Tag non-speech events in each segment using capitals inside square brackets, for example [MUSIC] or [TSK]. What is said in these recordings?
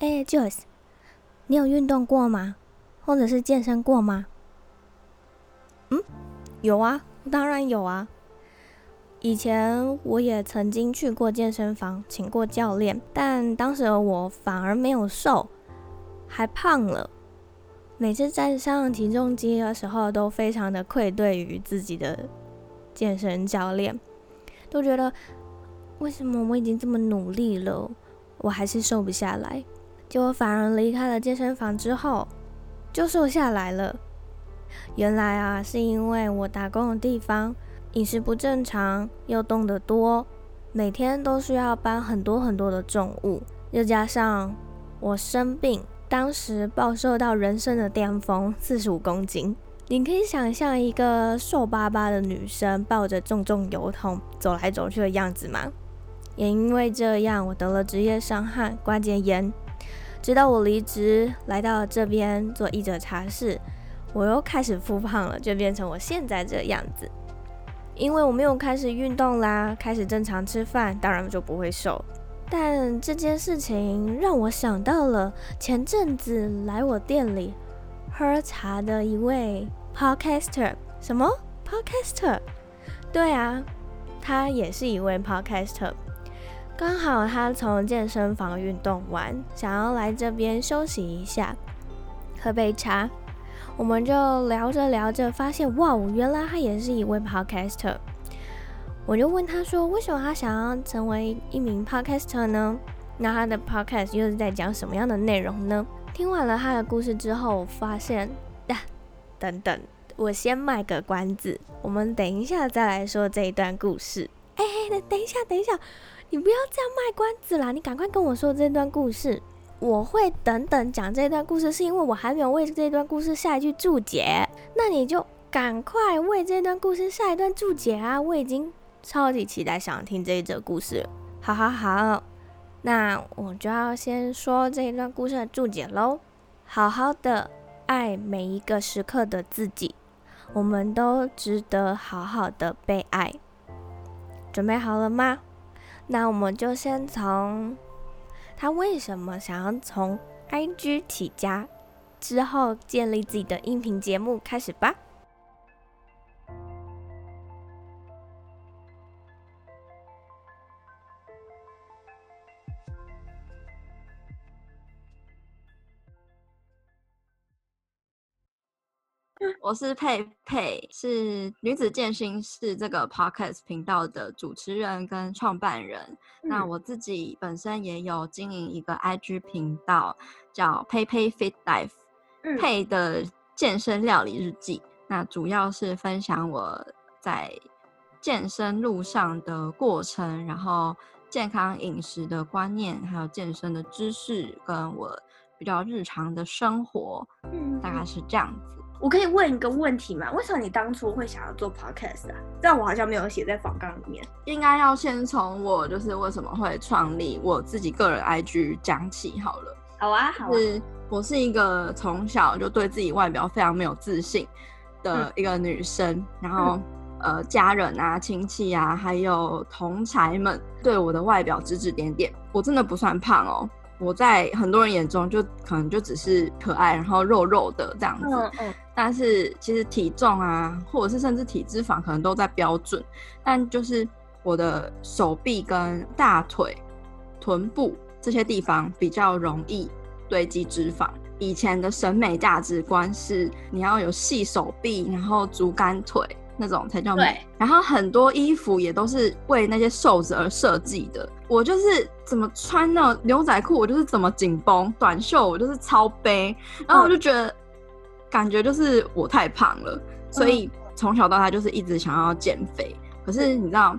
哎，Joyce，你有运动过吗？或者是健身过吗？嗯，有啊，当然有啊。以前我也曾经去过健身房，请过教练，但当时我反而没有瘦，还胖了。每次站上体重机的时候，都非常的愧对于自己的健身教练，都觉得为什么我已经这么努力了，我还是瘦不下来。结果反而离开了健身房之后，就瘦下来了。原来啊，是因为我打工的地方。饮食不正常，又动得多，每天都需要搬很多很多的重物，又加上我生病，当时暴瘦到人生的巅峰，四十五公斤。你可以想象一个瘦巴巴的女生抱着重重油桶走来走去的样子吗？也因为这样，我得了职业伤害关节炎。直到我离职来到这边做医者茶室，我又开始复胖了，就变成我现在这样子。因为我没有开始运动啦，开始正常吃饭，当然就不会瘦。但这件事情让我想到了前阵子来我店里喝茶的一位 podcaster。什么 podcaster？对啊，他也是一位 podcaster。刚好他从健身房运动完，想要来这边休息一下，喝杯茶。我们就聊着聊着，发现哇，原来他也是一位 podcaster。我就问他说，为什么他想要成为一名 podcaster 呢？那他的 podcast 又是在讲什么样的内容呢？听完了他的故事之后，我发现，呀，等等，我先卖个关子，我们等一下再来说这一段故事。哎，等等一下，等一下，你不要这样卖关子啦，你赶快跟我说这段故事。我会等等讲这段故事，是因为我还没有为这段故事下一句注解。那你就赶快为这段故事下一段注解啊！我已经超级期待想听这一则故事。好好好，那我就要先说这一段故事的注解喽。好好的爱每一个时刻的自己，我们都值得好好的被爱。准备好了吗？那我们就先从。他为什么想要从 IG 起家，之后建立自己的音频节目开始吧？我是佩佩，是女子健身室这个 podcast 频道的主持人跟创办人。嗯、那我自己本身也有经营一个 IG 频道，叫佩佩 Fit Life，佩的健身料理日记。那主要是分享我在健身路上的过程，然后健康饮食的观念，还有健身的知识，跟我比较日常的生活，嗯，大概是这样子。我可以问一个问题吗？为什么你当初会想要做 podcast 啊？但我好像没有写在访纲里面。应该要先从我就是为什么会创立我自己个人 IG 讲起好了。好啊，好啊。是我是一个从小就对自己外表非常没有自信的一个女生，嗯、然后、嗯、呃，家人啊、亲戚啊，还有同侪们对我的外表指指点点。我真的不算胖哦。我在很多人眼中就可能就只是可爱，然后肉肉的这样子。嗯嗯。但是其实体重啊，或者是甚至体脂肪可能都在标准，但就是我的手臂跟大腿、臀部这些地方比较容易堆积脂肪。以前的审美价值观是你要有细手臂，然后竹竿腿。那种才叫美。对然后很多衣服也都是为那些瘦子而设计的。我就是怎么穿那种牛仔裤，我就是怎么紧绷；短袖我就是超背。然后我就觉得，感觉就是我太胖了，所以从小到大就是一直想要减肥。可是你知道，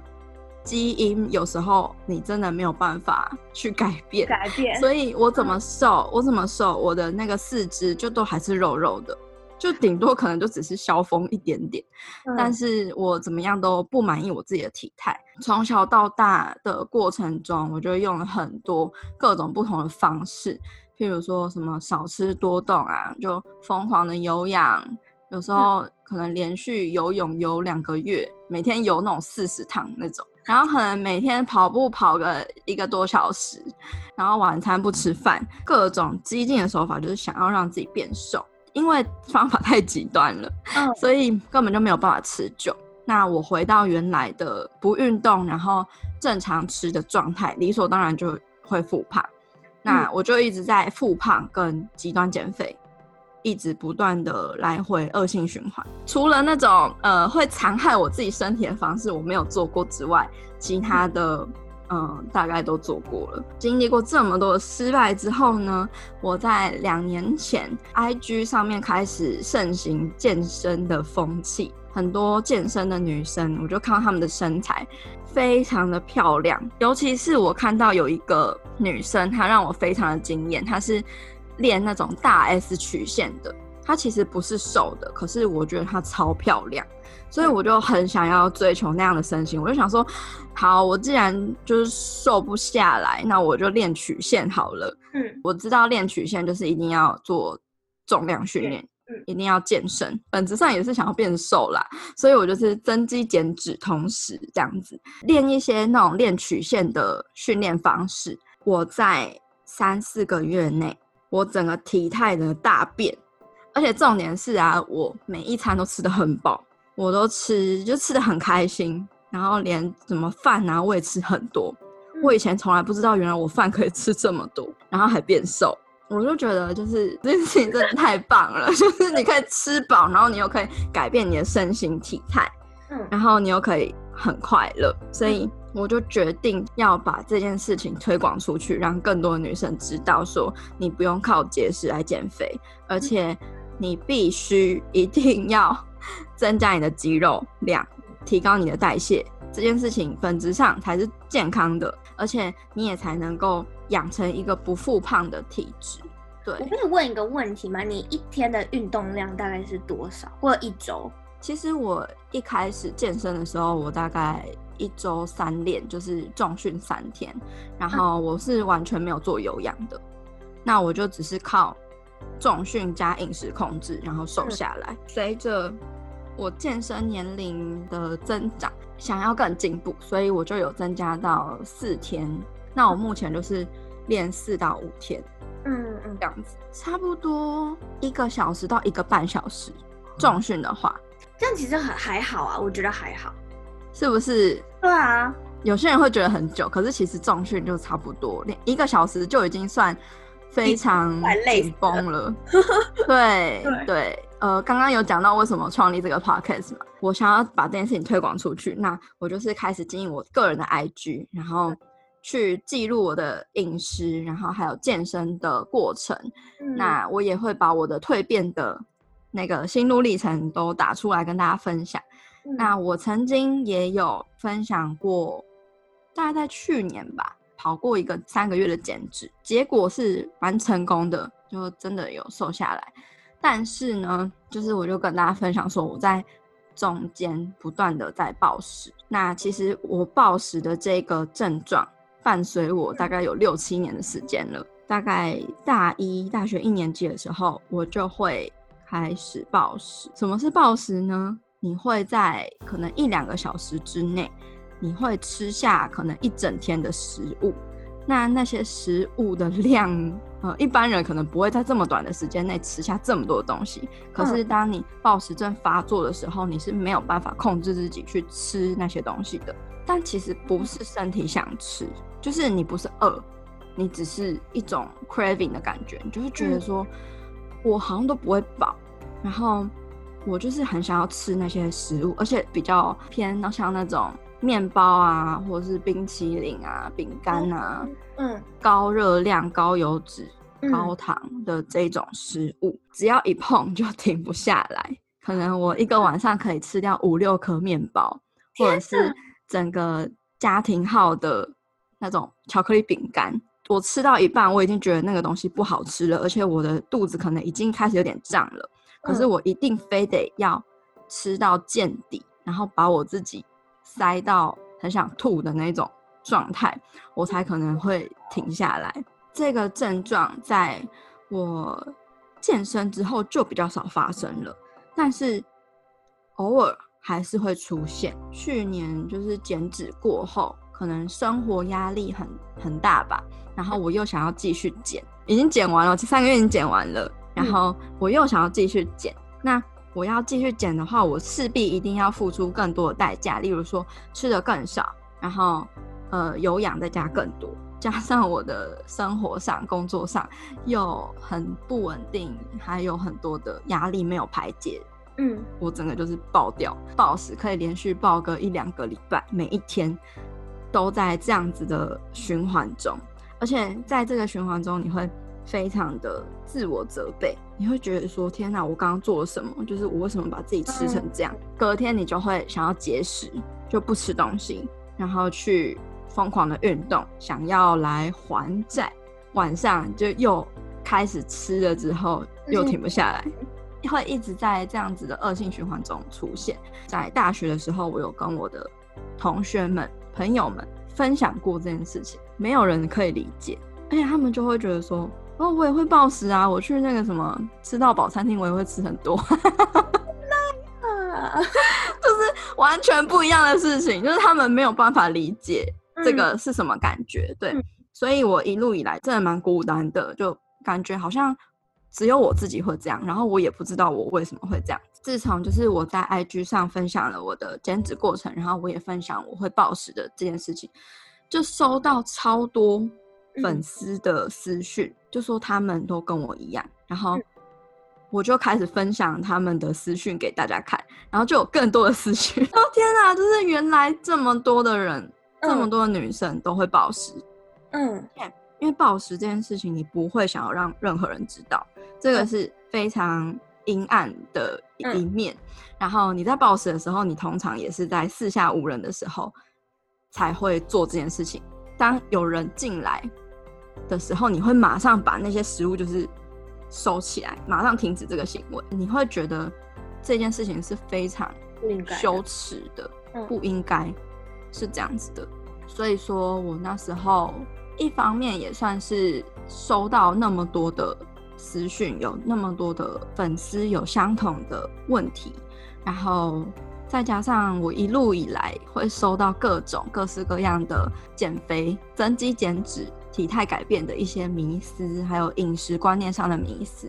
基因有时候你真的没有办法去改变。改变。所以我怎么瘦，我怎么瘦，我的那个四肢就都还是肉肉的。就顶多可能就只是消风一点点，嗯、但是我怎么样都不满意我自己的体态。从小到大的过程中，我就用了很多各种不同的方式，譬如说什么少吃多动啊，就疯狂的有氧，有时候可能连续游泳游两个月，每天游那种四十趟那种，然后可能每天跑步跑个一个多小时，然后晚餐不吃饭，各种激进的手法就是想要让自己变瘦，因为方法太极端了，嗯，[LAUGHS] 所以根本就没有办法持久。那我回到原来的不运动，然后正常吃的状态，理所当然就会复胖。那我就一直在复胖跟极端减肥，一直不断的来回恶性循环。除了那种呃会残害我自己身体的方式我没有做过之外，其他的嗯、大概都做过了。经历过这么多失败之后呢，我在两年前 IG 上面开始盛行健身的风气。很多健身的女生，我就看到她们的身材非常的漂亮，尤其是我看到有一个女生，她让我非常的惊艳，她是练那种大 S 曲线的，她其实不是瘦的，可是我觉得她超漂亮，所以我就很想要追求那样的身形，我就想说，好，我既然就是瘦不下来，那我就练曲线好了。嗯，我知道练曲线就是一定要做重量训练。一定要健身，本质上也是想要变瘦啦，所以我就是增肌减脂，同时这样子练一些那种练曲线的训练方式。我在三四个月内，我整个体态的大变，而且重点是啊，我每一餐都吃的很饱，我都吃就吃的很开心，然后连什么饭啊我也吃很多。我以前从来不知道，原来我饭可以吃这么多，然后还变瘦。我就觉得，就是这件事情真的太棒了，[LAUGHS] 就是你可以吃饱，然后你又可以改变你的身形体态，嗯，然后你又可以很快乐，所以我就决定要把这件事情推广出去，让更多的女生知道，说你不用靠节食来减肥，而且你必须一定要增加你的肌肉量，提高你的代谢，这件事情本质上才是健康的，而且你也才能够。养成一个不复胖的体质。对，我可以问一个问题吗？你一天的运动量大概是多少？或者一周？其实我一开始健身的时候，我大概一周三练，就是重训三天，然后我是完全没有做有氧的。那我就只是靠重训加饮食控制，然后瘦下来。随着我健身年龄的增长，想要更进步，所以我就有增加到四天。那我目前就是练四到五天，嗯嗯，这样子差不多一个小时到一个半小时。重训的话，这样其实很还好啊，我觉得还好，是不是？对啊，有些人会觉得很久，可是其实重训就差不多，练一个小时就已经算非常紧绷了。[LAUGHS] 对对，对，呃，刚刚有讲到为什么创立这个 podcast 嘛，我想要把这件事情推广出去，那我就是开始经营我个人的 IG，然后。去记录我的饮食，然后还有健身的过程。嗯。那我也会把我的蜕变的那个心路历程都打出来跟大家分享。嗯。那我曾经也有分享过，大概在去年吧，跑过一个三个月的减脂，结果是蛮成功的，就真的有瘦下来。但是呢，就是我就跟大家分享说，我在中间不断的在暴食。那其实我暴食的这个症状。伴随我大概有六七年的时间了。大概大一大学一年级的时候，我就会开始暴食。什么是暴食呢？你会在可能一两个小时之内，你会吃下可能一整天的食物。那那些食物的量，呃，一般人可能不会在这么短的时间内吃下这么多东西。可是当你暴食症发作的时候，你是没有办法控制自己去吃那些东西的。但其实不是身体想吃，就是你不是饿，你只是一种 craving 的感觉，你就是觉得说，我好像都不会饱，然后我就是很想要吃那些食物，而且比较偏像那种面包啊，或者是冰淇淋啊、饼干啊，嗯，高热量、高油脂、高糖的这种食物，只要一碰就停不下来，可能我一个晚上可以吃掉五六颗面包，或者是。整个家庭号的那种巧克力饼干，我吃到一半，我已经觉得那个东西不好吃了，而且我的肚子可能已经开始有点胀了。可是我一定非得要吃到见底，然后把我自己塞到很想吐的那种状态，我才可能会停下来。这个症状在我健身之后就比较少发生了，但是偶尔还是会出现。去年就是减脂过后，可能生活压力很很大吧，然后我又想要继续减，已经减完了，这三个月已经减完了，然后我又想要继续减。那我要继续减的话，我势必一定要付出更多的代价，例如说吃的更少，然后呃有氧再加更多。加上我的生活上、工作上又很不稳定，还有很多的压力没有排解，嗯，我整个就是爆掉，暴食可以连续爆个一两个礼拜，每一天都在这样子的循环中，而且在这个循环中，你会非常的自我责备，你会觉得说：天哪，我刚刚做了什么？就是我为什么把自己吃成这样？隔天你就会想要节食，就不吃东西，然后去。疯狂的运动，想要来还债，晚上就又开始吃了，之后又停不下来，会一直在这样子的恶性循环中出现。在大学的时候，我有跟我的同学们、朋友们分享过这件事情，没有人可以理解，而且他们就会觉得说：“哦，我也会暴食啊，我去那个什么吃到饱餐厅，我也会吃很多。[LAUGHS] ”那就是完全不一样的事情，就是他们没有办法理解。这个是什么感觉？嗯、对，所以我一路以来真的蛮孤单的，就感觉好像只有我自己会这样，然后我也不知道我为什么会这样。自从就是我在 IG 上分享了我的减脂过程，然后我也分享我会暴食的这件事情，就收到超多粉丝的私讯，嗯、就说他们都跟我一样，然后我就开始分享他们的私讯给大家看，然后就有更多的私讯。[LAUGHS] 哦天哪，就是原来这么多的人。这么多的女生都会暴食，嗯，因为暴食这件事情，你不会想要让任何人知道，这个是非常阴暗的一面。嗯、然后你在暴食的时候，你通常也是在四下无人的时候才会做这件事情。当有人进来的时候，你会马上把那些食物就是收起来，马上停止这个行为。你会觉得这件事情是非常羞耻的，不应该。是这样子的，所以说我那时候一方面也算是收到那么多的私讯，有那么多的粉丝有相同的问题，然后再加上我一路以来会收到各种各式各样的减肥、增肌、减脂、体态改变的一些迷思，还有饮食观念上的迷思，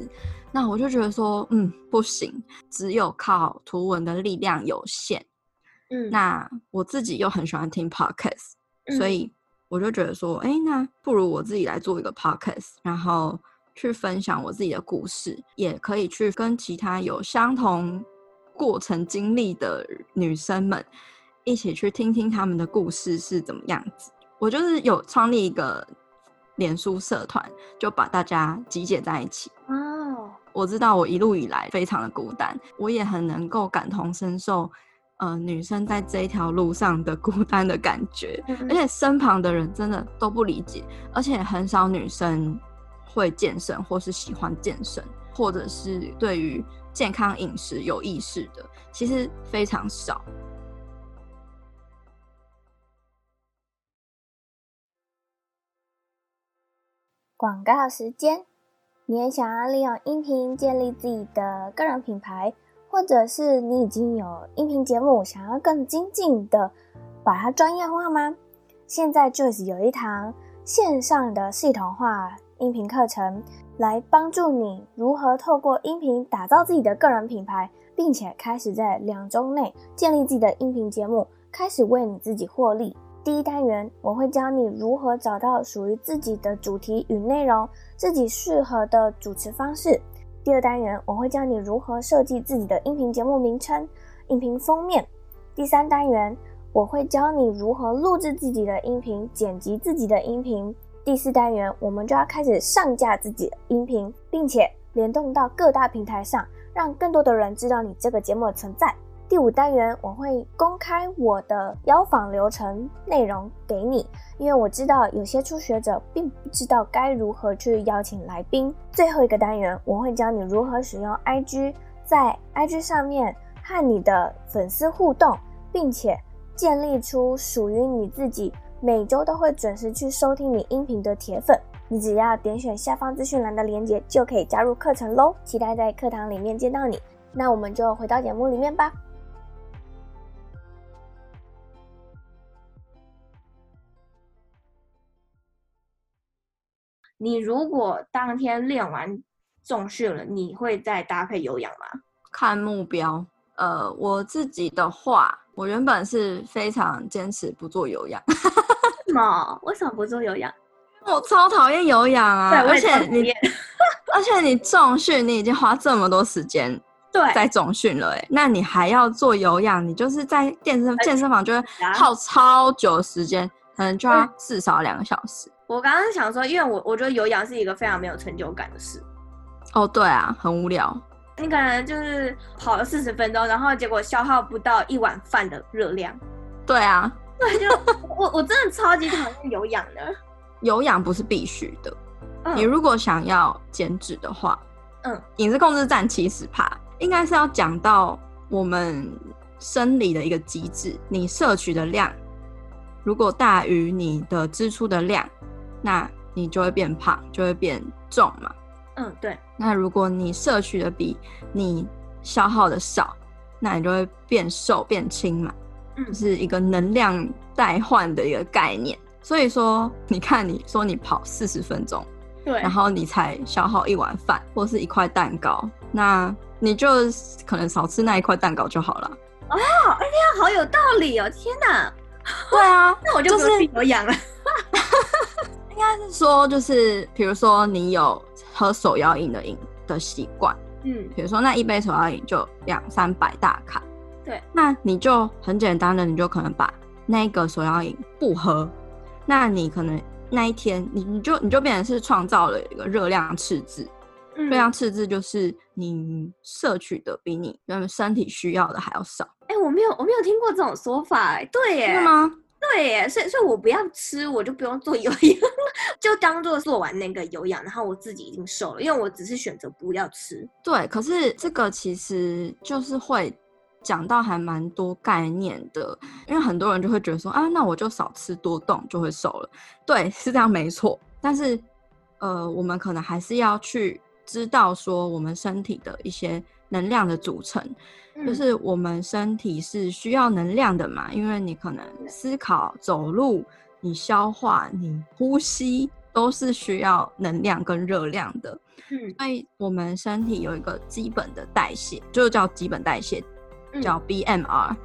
那我就觉得说，嗯，不行，只有靠图文的力量有限。嗯，那我自己又很喜欢听 podcast，嗯，所以我就觉得说，哎，那不如我自己来做一个 podcast，然后去分享我自己的故事，也可以去跟其他有相同过程经历的女生们一起去听听他们的故事是怎么样子。我就是有创立一个脸书社团，就把大家集结在一起。哦，我知道我一路以来非常的孤单，我也很能够感同身受。呃，女生在这一条路上的孤单的感觉，而且身旁的人真的都不理解，而且很少女生会健身，或是喜欢健身，或者是对于健康饮食有意识的，其实非常少。广告时间，你也想要利用音频建立自己的个人品牌？或者是你已经有音频节目，想要更精进的把它专业化吗？现在 Joyce 有一堂线上的系统化音频课程，来帮助你如何透过音频打造自己的个人品牌，并且开始在两周内建立自己的音频节目，开始为你自己获利。第一单元，我会教你如何找到属于自己的主题与内容，自己适合的主持方式。第二单元，我会教你如何设计自己的音频节目名称、音频封面。第三单元，我会教你如何录制自己的音频、剪辑自己的音频。第四单元，我们就要开始上架自己的音频，并且联动到各大平台上，让更多的人知道你这个节目的存在。第五单元，我会公开我的邀访流程内容给你，因为我知道有些初学者并不知道该如何去邀请来宾。最后一个单元，我会教你如何使用 IG，在 IG 上面和你的粉丝互动，并且建立出属于你自己每周都会准时去收听你音频的铁粉。你只要点选下方资讯栏的链接，就可以加入课程喽。期待在课堂里面见到你。那我们就回到节目里面吧。你如果当天练完重训了，你会再搭配有氧吗？看目标。呃，我自己的话，我原本是非常坚持不做有氧。[LAUGHS] 什么？为什么不做有氧？我超讨厌有氧啊！对，而且你，[LAUGHS] 而且你重训，你已经花这么多时间对在重训了，哎，那你还要做有氧，你就是在健身健身房就会耗超久的时间，可能就要至少两个小时。我刚刚想说，因为我我觉得有氧是一个非常没有成就感的事。哦，对啊，很无聊。你可能就是跑了四十分钟，然后结果消耗不到一碗饭的热量。对啊，[LAUGHS] 对，就我我真的超级讨厌有氧的。有氧不是必须的，嗯、你如果想要减脂的话，嗯，饮食控制占七十趴，应该是要讲到我们生理的一个机制，你摄取的量。如果大于你的支出的量，那你就会变胖，就会变重嘛。嗯，对。那如果你摄取的比你消耗的少，那你就会变瘦变轻嘛。嗯，就是一个能量代换的一个概念。所以说，你看，你说你跑四十分钟，对，然后你才消耗一碗饭或是一块蛋糕，那你就可能少吃那一块蛋糕就好了。哦，哎呀，好有道理哦！天哪！[LAUGHS] 对啊，那我就不是有氧了。[LAUGHS] 应该是说，就是比如说你有喝手摇饮的饮的习惯，嗯，比如说那一杯手摇饮就两三百大卡，对，那你就很简单的，你就可能把那个手摇饮不喝，那你可能那一天你你就你就变成是创造了一个热量赤字，热量赤字就是你摄取的比你原本身体需要的还要少。哎、欸，我没有我没有听过这种说法，哎，对耶，是吗？对耶，所以所以我不要吃，我就不用做有氧，[LAUGHS] 就当做做完那个有氧，然后我自己已经瘦了，因为我只是选择不要吃。对，可是这个其实就是会讲到还蛮多概念的，因为很多人就会觉得说啊，那我就少吃多动就会瘦了。对，是这样没错。但是呃，我们可能还是要去知道说我们身体的一些能量的组成。就是我们身体是需要能量的嘛，因为你可能思考、走路、你消化、你呼吸都是需要能量跟热量的。嗯，所以我们身体有一个基本的代谢，就叫基本代谢，叫 BMR。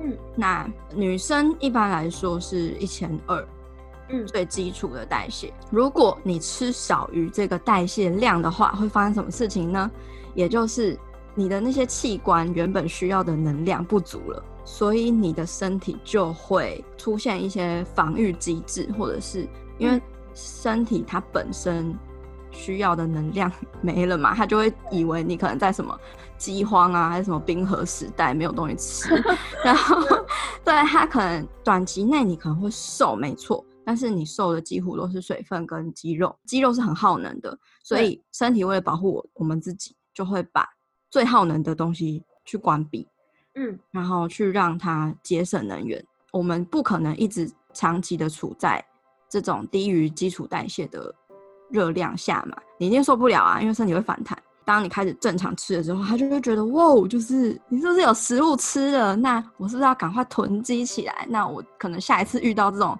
嗯，那女生一般来说是一千二，嗯，最基础的代谢。如果你吃少于这个代谢量的话，会发生什么事情呢？也就是你的那些器官原本需要的能量不足了，所以你的身体就会出现一些防御机制，或者是因为身体它本身需要的能量 [LAUGHS] 没了嘛，它就会以为你可能在什么饥荒啊，还是什么冰河时代没有东西吃，[LAUGHS] 然后 [LAUGHS] 对它可能短期内你可能会瘦，没错，但是你瘦的几乎都是水分跟肌肉，肌肉是很耗能的，所以身体为了保护我我们自己，就会把最耗能的东西去关闭，嗯，然后去让它节省能源。我们不可能一直长期的处在这种低于基础代谢的热量下嘛，你一定受不了啊，因为身体会反弹。当你开始正常吃的时候，他就会觉得哇，就是你是不是有食物吃了？那我是不是要赶快囤积起来？那我可能下一次遇到这种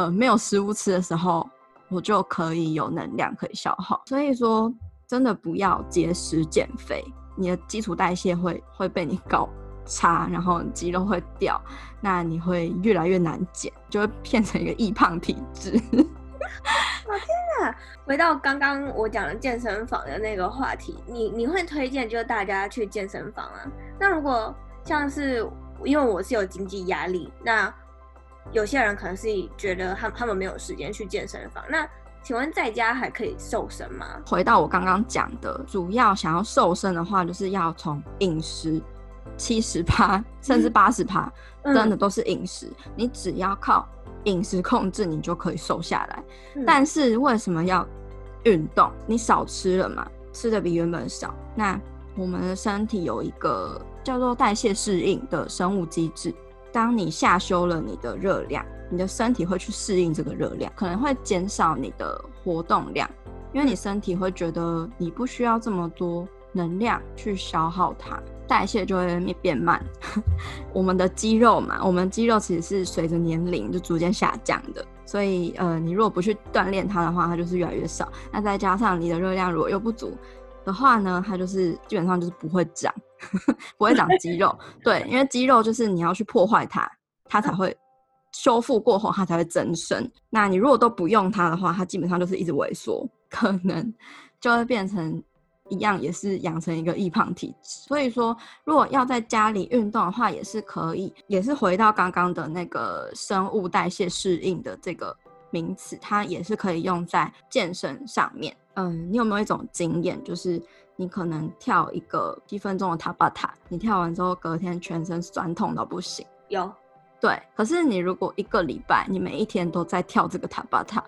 呃没有食物吃的时候，我就可以有能量可以消耗。所以说，真的不要节食减肥。你的基础代谢会会被你搞差，然后肌肉会掉，那你会越来越难减，就会变成一个易胖体质。我 [LAUGHS] 天哪！回到刚刚我讲的健身房的那个话题，你你会推荐就大家去健身房啊？那如果像是因为我是有经济压力，那有些人可能是觉得他他们没有时间去健身房，那。请问在家还可以瘦身吗？回到我刚刚讲的，主要想要瘦身的话，就是要从饮食七十趴甚至八十趴，真的都是饮食。嗯、你只要靠饮食控制，你就可以瘦下来。嗯、但是为什么要运动？你少吃了嘛，吃的比原本少。那我们的身体有一个叫做代谢适应的生物机制，当你下修了你的热量。你的身体会去适应这个热量，可能会减少你的活动量，因为你身体会觉得你不需要这么多能量去消耗它，代谢就会变慢。[LAUGHS] 我们的肌肉嘛，我们肌肉其实是随着年龄就逐渐下降的，所以呃，你如果不去锻炼它的话，它就是越来越少。那再加上你的热量如果又不足的话呢，它就是基本上就是不会长，不会长肌肉。对，因为肌肉就是你要去破坏它，它才会修复过后，它才会增生。那你如果都不用它的话，它基本上就是一直萎缩，可能就会变成。一样也是养成一个易胖体质，所以说如果要在家里运动的话，也是可以，也是回到刚刚的那个生物代谢适应的这个名词，它也是可以用在健身上面。嗯，你有没有一种经验，就是你可能跳一个一分钟的塔巴塔，你跳完之后隔天全身酸痛到不行？有，对。可是你如果一个礼拜，你每一天都在跳这个塔巴塔，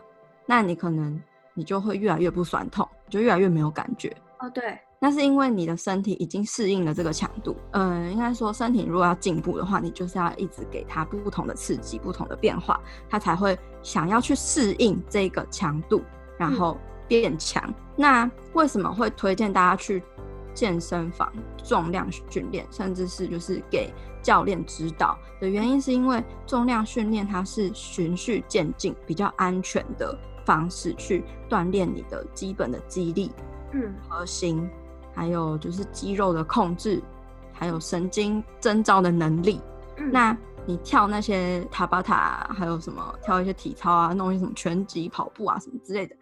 那你可能你就会越来越不酸痛，就越来越没有感觉。哦，对，那是因为你的身体已经适应了这个强度。嗯，应该说身体如果要进步的话，你就是要一直给它不同的刺激、不同的变化，它才会想要去适应这个强度，然后变强。嗯。那为什么会推荐大家去健身房重量训练，甚至是就是给教练指导的原因，是因为重量训练它是循序渐进、比较安全的方式去锻炼你的基本的肌力。嗯，核心，还有就是肌肉的控制，还有神经征召的能力。嗯，那你跳那些塔巴塔，还有什么跳一些体操啊，弄一些什么拳击、跑步啊什么之类的，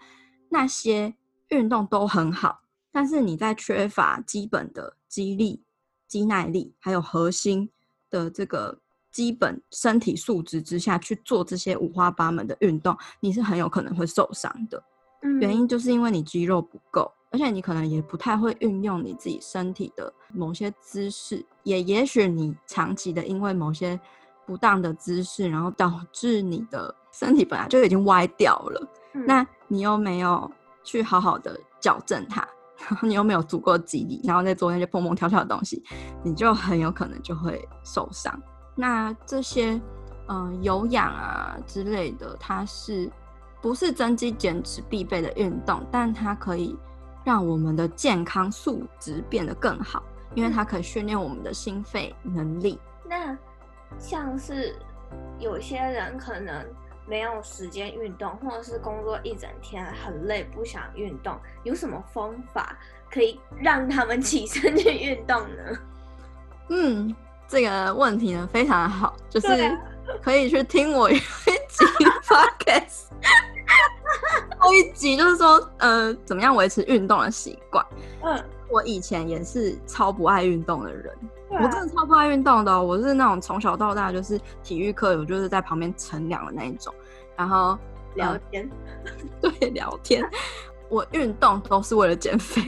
那些运动都很好。但是你在缺乏基本的肌力、肌耐力，还有核心的这个基本身体素质之下去做这些五花八门的运动，你是很有可能会受伤的。嗯，原因就是因为你肌肉不够。而且你可能也不太会运用你自己身体的某些姿势，也也许你长期的因为某些不当的姿势，然后导致你的身体本来就已经歪掉了。嗯、那你又没有去好好的矫正它，然后你又没有足够肌力，然后再做那些蹦蹦跳跳的东西，你就很有可能就会受伤。那这些嗯、有氧啊之类的，它是不是增肌减脂必备的运动？但它可以。让我们的健康素质变得更好，因为它可以训练我们的心肺能力。那像是有些人可能没有时间运动，或者是工作一整天很累，不想运动，有什么方法可以让他们 [LAUGHS] 起身去运动呢？嗯，这个问题呢非常的好，就是可以去听我一集 [LAUGHS] podcast。[LAUGHS] 后一集就是说，呃，怎么样维持运动的习惯？嗯，我以前也是超不爱运动的人，啊、我真的超不爱运动的、哦。我是那种从小到大就是体育课，我就是在旁边乘凉的那一种，然后聊天，呃、对，聊天。我运动都是为了减肥，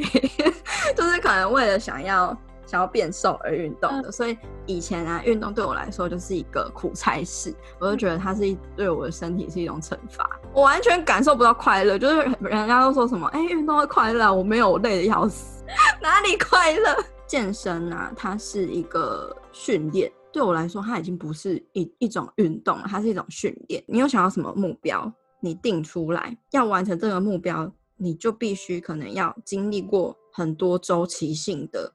[LAUGHS] 就是可能为了想要。想要变瘦而运动的，所以以前啊，运动对我来说就是一个苦差事，我就觉得它是一对我的身体是一种惩罚，我完全感受不到快乐。就是人家都说什么，哎、欸，运动会快乐，我没有，我累的要死，[LAUGHS] 哪里快乐？健身啊，它是一个训练，对我来说，它已经不是一一种运动了，它是一种训练。你有想要什么目标，你定出来，要完成这个目标，你就必须可能要经历过很多周期性的。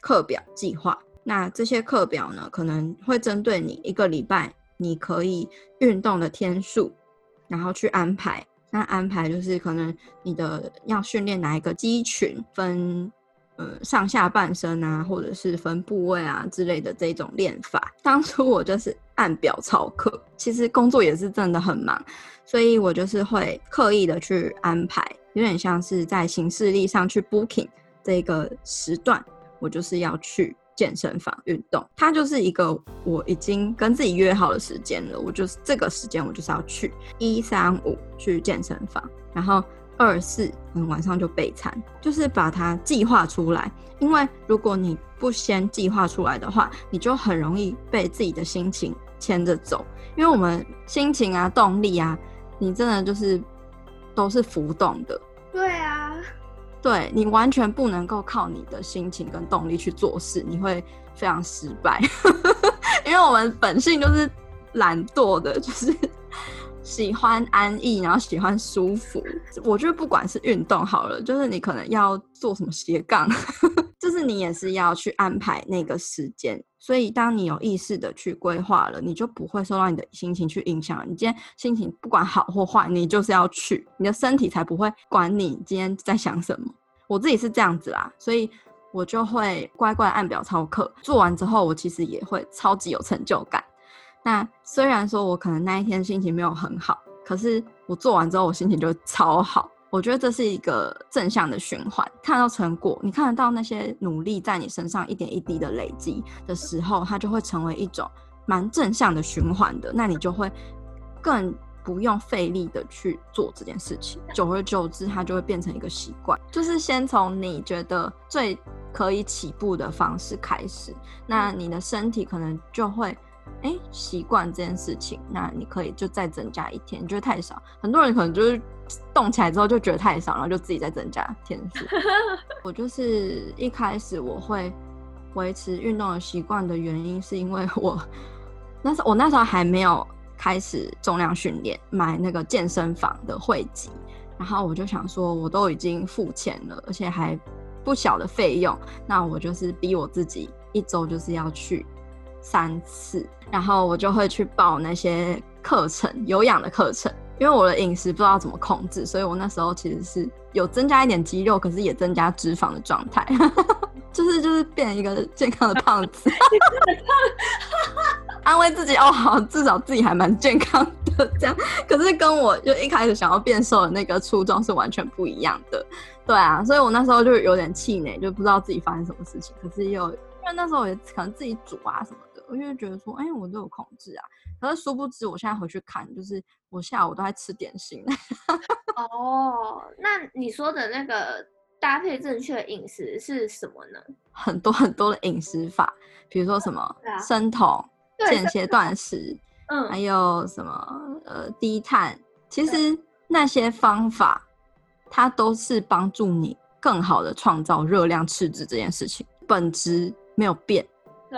课表计划，那这些课表呢，可能会针对你一个礼拜你可以运动的天数，然后去安排。那安排就是可能你的要训练哪一个肌群，分呃上下半身啊，或者是分部位啊之类的这种练法。当初我就是按表操课，其实工作也是真的很忙，所以我就是会刻意的去安排，有点像是在行事历上去 booking 这个时段。我就是要去健身房运动，它就是一个我已经跟自己约好的时间了。我就是这个时间，我就是要去一三五去健身房，然后二四嗯晚上就备餐，就是把它计划出来。因为如果你不先计划出来的话，你就很容易被自己的心情牵着走。因为我们心情啊、动力啊，你真的就是都是浮动的。对。你完全不能够靠你的心情跟动力去做事，你会非常失败。[LAUGHS] 因为我们本性就是懒惰的，就是喜欢安逸，然后喜欢舒服。我觉得不管是运动好了，就是你可能要做什么斜杠，[LAUGHS] 就是你也是要去安排那个时间。所以当你有意识的去规划了，你就不会受到你的心情去影响。你今天心情不管好或坏，你就是要去，你的身体才不会管你今天在想什么。我自己是这样子啦，所以。我就会乖乖按表操课，做完之后，我其实也会超级有成就感。那虽然说我可能那一天心情没有很好，可是我做完之后，我心情就超好。我觉得这是一个正向的循环。看到成果，你看得到那些努力在你身上一点一滴的累积的时候，它就会成为一种蛮正向的循环的。那你就会更。不用费力的去做这件事情，久而久之，它就会变成一个习惯。就是先从你觉得最可以起步的方式开始，那你的身体可能就会哎习惯这件事情。那你可以就再增加一天，你觉得太少，很多人可能就是 [TSK] 动起来之后就觉得太少，然后就自己再增加天数。[LAUGHS] 我就是一开始我会维持运动的习惯的原因，是因为我那时候我那时候还没有。开始重量训练，买那个健身房的会籍，然后我就想说，我都已经付钱了，而且还不小的费用，那我就是逼我自己一周就是要去三次，然后我就会去报那些课程，有氧的课程，因为我的饮食不知道怎么控制，所以我那时候其实是有增加一点肌肉，可是也增加脂肪的状态，[LAUGHS] 就是就是变一个健康的胖子。[LAUGHS] 安慰自己哦，好，至少自己还蛮健康的这样。可是跟我就一开始想要变瘦的那个初衷是完全不一样的，对啊，所以我那时候就有点气馁，就不知道自己发生什么事情。可是又因为那时候也可能自己煮啊什么，我就觉得说，哎、欸，我都有控制啊。可是殊不知，我现在回去看，就是我下午都在吃点心。[LAUGHS] 哦，那你说的那个搭配正确饮食是什么呢？很多很多的饮食法，比如说什么生酮。间歇断食，嗯，还有什么呃低碳，其实那些方法，它都是帮助你更好的创造热量赤字这件事情，本质没有变，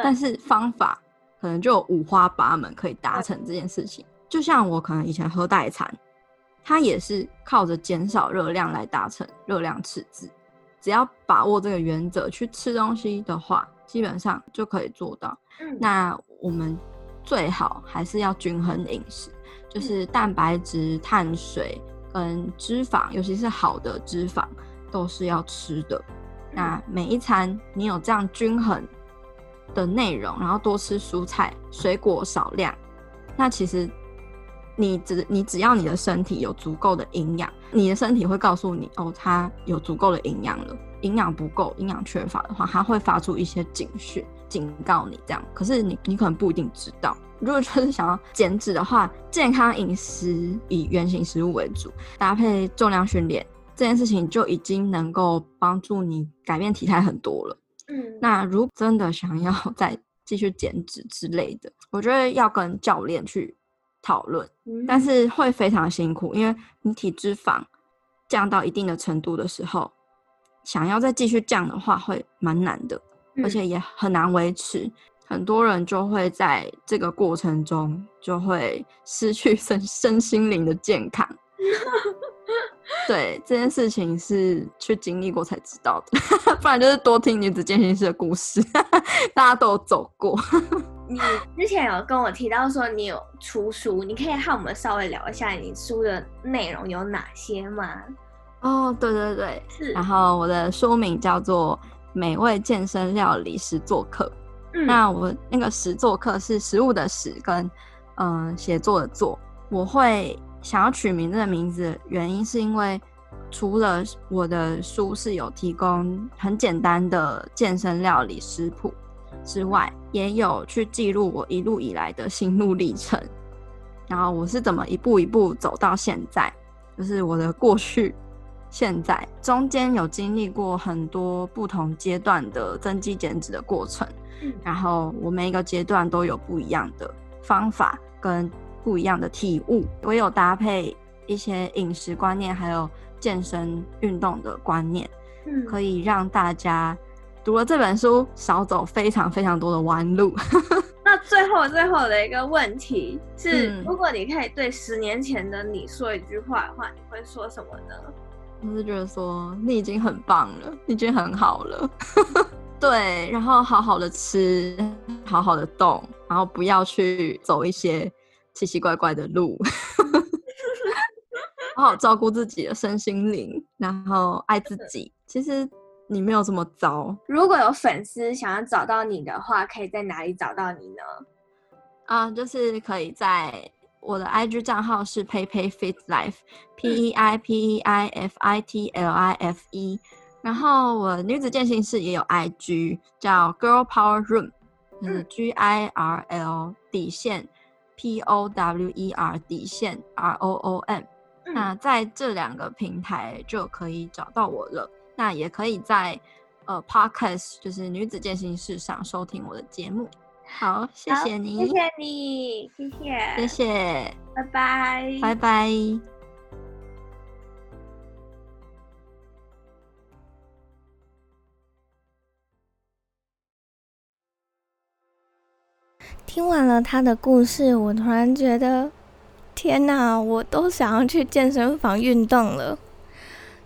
但是方法可能就有五花八门可以达成这件事情。就像我可能以前喝代餐，它也是靠着减少热量来达成热量赤字，只要把握这个原则去吃东西的话，基本上就可以做到。嗯，那。我们最好还是要均衡饮食，就是蛋白质、碳水跟脂肪，尤其是好的脂肪都是要吃的。那每一餐你有这样均衡的内容，然后多吃蔬菜、水果少量，那其实你只你只要你的身体有足够的营养，你的身体会告诉你哦，它有足够的营养了。营养不够、营养缺乏的话，它会发出一些警讯。警告你这样，可是你你可能不一定知道。如果就是想要减脂的话，健康饮食以原型食物为主，搭配重量训练，这件事情就已经能够帮助你改变体态很多了。嗯，那如果真的想要 [LAUGHS] 再继续减脂之类的，我觉得要跟教练去讨论，嗯，但是会非常辛苦，因为你体脂肪降到一定的程度的时候，想要再继续降的话，会蛮难的。而且也很难维持，很多人就会在这个过程中就会失去 [LAUGHS] 身身心灵的健康。[LAUGHS] 对，这件事情是去经历过才知道的，[LAUGHS] 不然就是多听女子健身室的故事，大家都有走过。[LAUGHS] 你之前有跟我提到说你有出书，你可以和我们稍微聊一下你书的内容有哪些吗？哦，对对对，是。然后我的书名叫做。美味健身料理实作课，嗯，那我那个实作课是食物的食跟嗯写作的作。我会想要取名这个名字的原因，是因为除了我的书是有提供很简单的健身料理食谱之外，也有去记录我一路以来的心路历程，然后我是怎么一步一步走到现在，就是我的过去。现在中间有经历过很多不同阶段的增肌减脂的过程，嗯，然后我每一个阶段都有不一样的方法跟不一样的体悟。我有搭配一些饮食观念，还有健身运动的观念，嗯，可以让大家读了这本书少走非常非常多的弯路。[LAUGHS] 那最后最后的一个问题是，嗯、如果你可以对十年前的你说一句话的话，你会说什么呢？我是觉得说你已经很棒了，你已经很好了。[LAUGHS] 对，然后好好的吃，好好的动，然后不要去走一些奇奇怪怪的路，好好照顾自己的身心灵，然后爱自己。其实你没有这么糟。如果有粉丝想要找到你的话，可以在哪里找到你呢？啊，就是可以在我的 IG 账号是 Peipei Fit Life，P E I P E I F I T L I F E。然后我女子健心室也有 IG，叫 Girl Power Room，就是 G I R L 底线 P O W E R 底线 R O O M。那在这两个平台就可以找到我了。那也可以在呃 Podcast，就是女子健行室上收听我的节目。好，谢谢你，谢谢你，谢谢，谢谢，拜拜，拜拜。听完了他的故事，我突然觉得，天哪，我都想要去健身房运动了。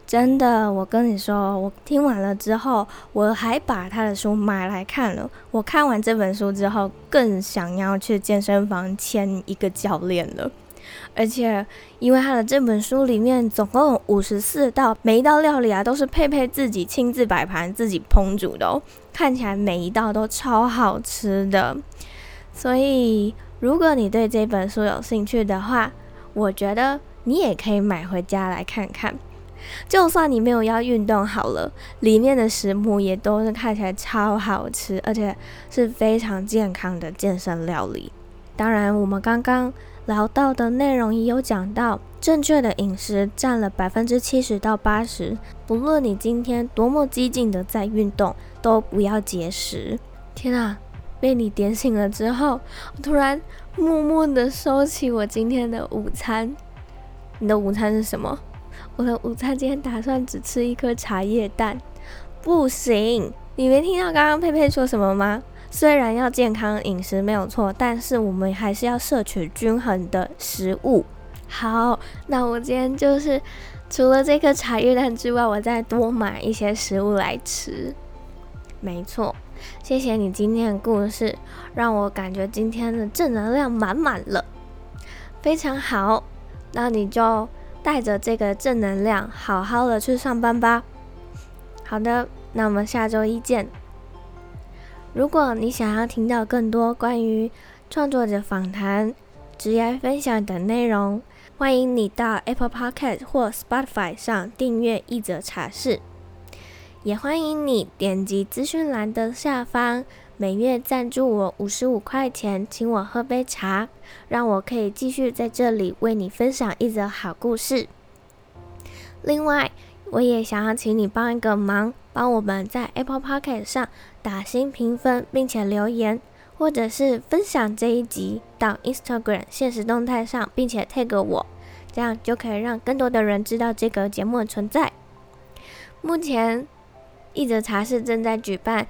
真的，我跟你说，我听完了之后，我还把他的书买来看了。我看完这本书之后，更想要去健身房签一个教练了。而且，因为他的这本书里面总共有五十四道，每一道料理啊都是佩佩自己亲自摆盘、自己烹煮的哦，看起来每一道都超好吃的。所以，如果你对这本书有兴趣的话，我觉得你也可以买回家来看看。就算你没有要运动好了，里面的食谱也都是看起来超好吃，而且是非常健康的健身料理。当然，我们刚刚聊到的内容也有讲到，正确的饮食占了百分之七十到八十。不论你今天多么激进的在运动，都不要节食。天啊！被你点醒了之后，我突然默默的收起我今天的午餐。你的午餐是什么？我的午餐今天打算只吃一颗茶叶蛋。不行，你没听到刚刚佩佩说什么吗？虽然要健康饮食没有错，但是我们还是要摄取均衡的食物。好，那我今天就是除了这颗茶叶蛋之外，我再多买一些食物来吃。没错。谢谢你今天的故事，让我感觉今天的正能量满满了，非常好。那你就带着这个正能量，好好的去上班吧。好的，那我们下周一见。如果你想要听到更多关于创作者访谈、职业分享等内容，欢迎你到 Apple Podcast 或 Spotify 上订阅一则茶室。也欢迎你点击资讯栏的下方，每月赞助我五十五块钱，请我喝杯茶，让我可以继续在这里为你分享一则好故事。另外，我也想要请你帮一个忙，帮我们在 Apple Podcast 上打星评分，并且留言，或者是分享这一集到 Instagram 现实动态上，并且 tag 我，这样就可以让更多的人知道这个节目的存在。目前。一则茶室正在举办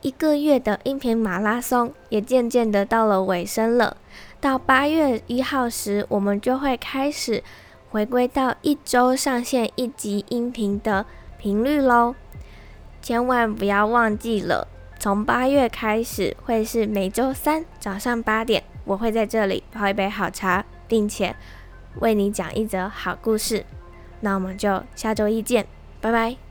一个月的音频马拉松，也渐渐的到了尾声了。到八月一号时，我们就会开始回归到一周上线一集音频的频率喽。千万不要忘记了，从八月开始会是每周三早上八点，我会在这里泡一杯好茶，并且为你讲一则好故事。那我们就下周一见，拜拜。